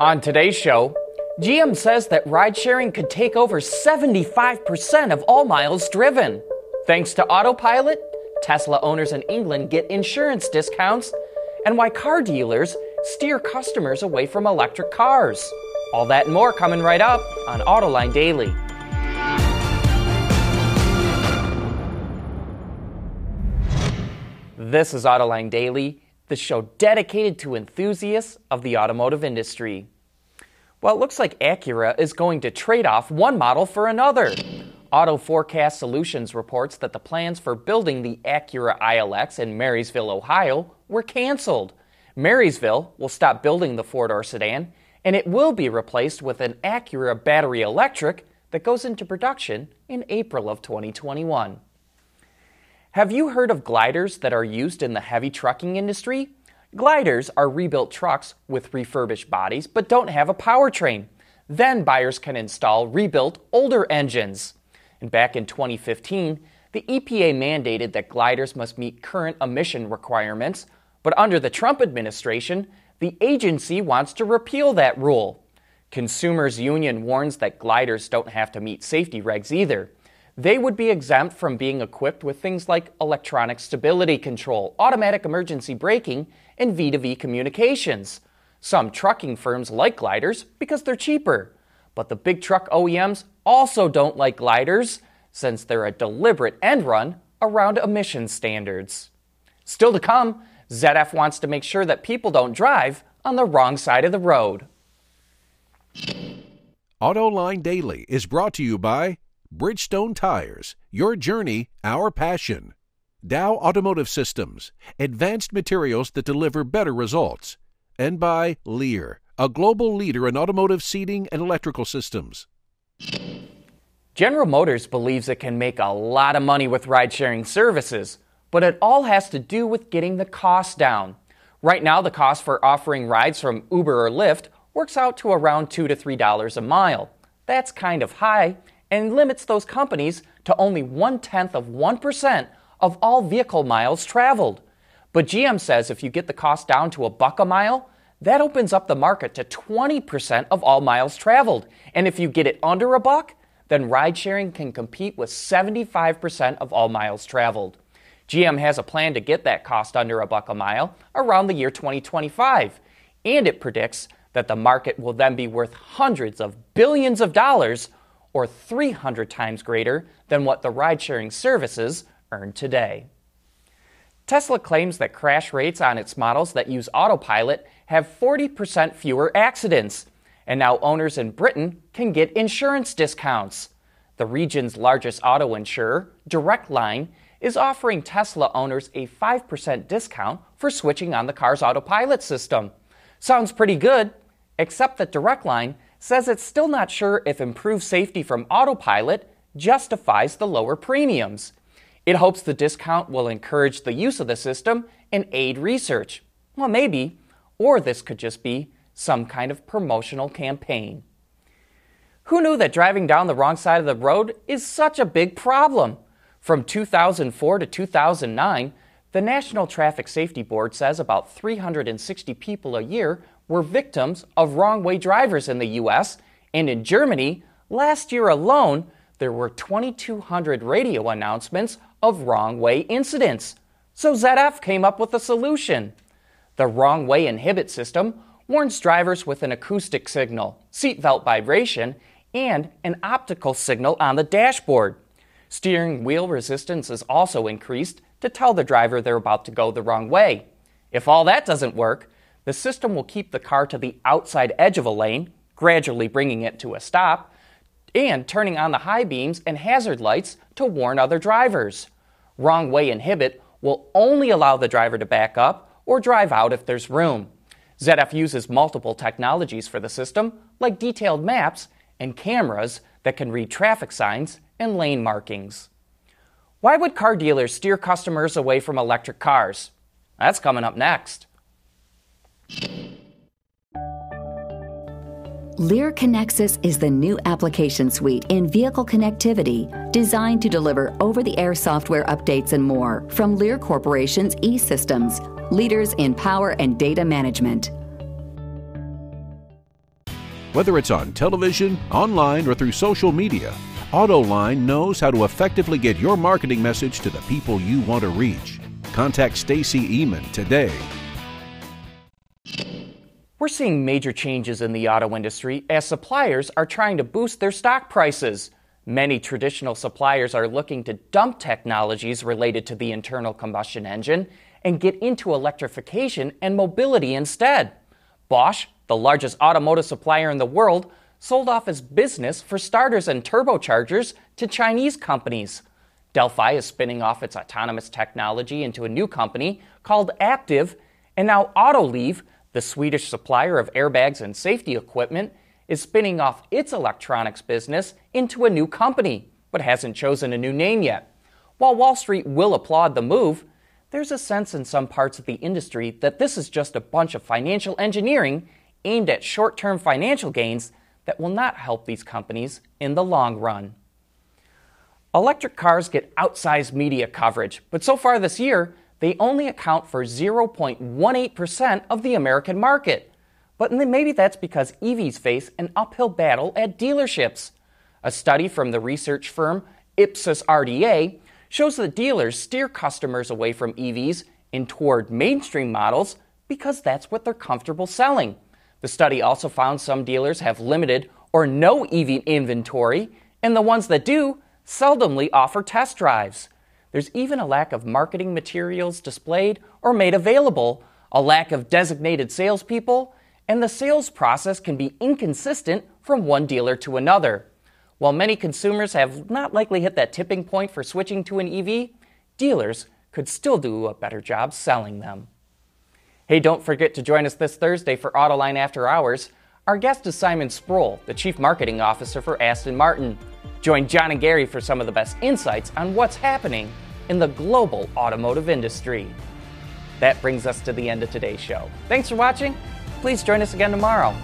On today's show, GM says that ride sharing could take over 75% of all miles driven. Thanks to autopilot, Tesla owners in England get insurance discounts, and why car dealers steer customers away from electric cars. All that and more coming right up on Autoline Daily. This is Autoline Daily, the show dedicated to enthusiasts of the automotive industry. Well, it looks like Acura is going to trade off one model for another. Auto Forecast Solutions reports that the plans for building the Acura ILX in Marysville, Ohio, were canceled. Marysville will stop building the four door sedan, and it will be replaced with an Acura battery electric that goes into production in April of 2021. Have you heard of gliders that are used in the heavy trucking industry? Gliders are rebuilt trucks with refurbished bodies but don't have a powertrain. Then buyers can install rebuilt older engines. And back in 2015, the EPA mandated that gliders must meet current emission requirements, but under the Trump administration, the agency wants to repeal that rule. Consumers Union warns that gliders don't have to meet safety regs either. They would be exempt from being equipped with things like electronic stability control, automatic emergency braking, and V2V communications. Some trucking firms like gliders because they're cheaper. But the big truck OEMs also don't like gliders since they're a deliberate end run around emission standards. Still to come, ZF wants to make sure that people don't drive on the wrong side of the road. AutoLine Daily is brought to you by Bridgestone Tires, your journey, our passion. Dow Automotive Systems, advanced materials that deliver better results. And by Lear, a global leader in automotive seating and electrical systems. General Motors believes it can make a lot of money with ride sharing services, but it all has to do with getting the cost down. Right now, the cost for offering rides from Uber or Lyft works out to around 2 to $3 a mile. That's kind of high and limits those companies to only one tenth of 1% of all vehicle miles traveled. But GM says if you get the cost down to a buck a mile, that opens up the market to 20% of all miles traveled. And if you get it under a buck, then ride sharing can compete with 75% of all miles traveled. GM has a plan to get that cost under a buck a mile around the year 2025, and it predicts that the market will then be worth hundreds of billions of dollars or 300 times greater than what the ride sharing services earn today. Tesla claims that crash rates on its models that use autopilot have 40% fewer accidents, and now owners in Britain can get insurance discounts. The region's largest auto insurer, Direct Line, is offering Tesla owners a 5% discount for switching on the car's autopilot system. Sounds pretty good, except that Direct Line says it's still not sure if improved safety from autopilot justifies the lower premiums. It hopes the discount will encourage the use of the system and aid research. Well, maybe. Or this could just be some kind of promotional campaign. Who knew that driving down the wrong side of the road is such a big problem? From 2004 to 2009, the National Traffic Safety Board says about 360 people a year were victims of wrong way drivers in the US, and in Germany, last year alone, there were 2,200 radio announcements of wrong way incidents. So ZF came up with a solution. The wrong way inhibit system warns drivers with an acoustic signal, seatbelt vibration, and an optical signal on the dashboard. Steering wheel resistance is also increased to tell the driver they're about to go the wrong way. If all that doesn't work, the system will keep the car to the outside edge of a lane, gradually bringing it to a stop, and turning on the high beams and hazard lights to warn other drivers. Wrong way inhibit will only allow the driver to back up or drive out if there's room. ZF uses multiple technologies for the system, like detailed maps and cameras that can read traffic signs and lane markings. Why would car dealers steer customers away from electric cars? That's coming up next. Lear Connexus is the new application suite in vehicle connectivity designed to deliver over the air software updates and more from Lear Corporation's e systems, leaders in power and data management. Whether it's on television, online, or through social media, AutoLine knows how to effectively get your marketing message to the people you want to reach. Contact Stacy Eman today. We're seeing major changes in the auto industry as suppliers are trying to boost their stock prices. Many traditional suppliers are looking to dump technologies related to the internal combustion engine and get into electrification and mobility instead. Bosch, the largest automotive supplier in the world, sold off its business for starters and turbochargers to Chinese companies. Delphi is spinning off its autonomous technology into a new company called Aptiv, and now Autoliv, the Swedish supplier of airbags and safety equipment, is spinning off its electronics business into a new company, but hasn't chosen a new name yet. While Wall Street will applaud the move, there's a sense in some parts of the industry that this is just a bunch of financial engineering aimed at short term financial gains that will not help these companies in the long run. Electric cars get outsized media coverage, but so far this year, they only account for 0.18% of the American market. But maybe that's because EVs face an uphill battle at dealerships. A study from the research firm Ipsos RDA shows that dealers steer customers away from EVs and toward mainstream models because that's what they're comfortable selling. The study also found some dealers have limited or no EV inventory, and the ones that do seldomly offer test drives. There's even a lack of marketing materials displayed or made available, a lack of designated salespeople, and the sales process can be inconsistent from one dealer to another. While many consumers have not likely hit that tipping point for switching to an EV, dealers could still do a better job selling them. Hey, don't forget to join us this Thursday for Autoline After Hours. Our guest is Simon Sproule, the Chief Marketing Officer for Aston Martin. Join John and Gary for some of the best insights on what's happening in the global automotive industry. That brings us to the end of today's show. Thanks for watching. Please join us again tomorrow.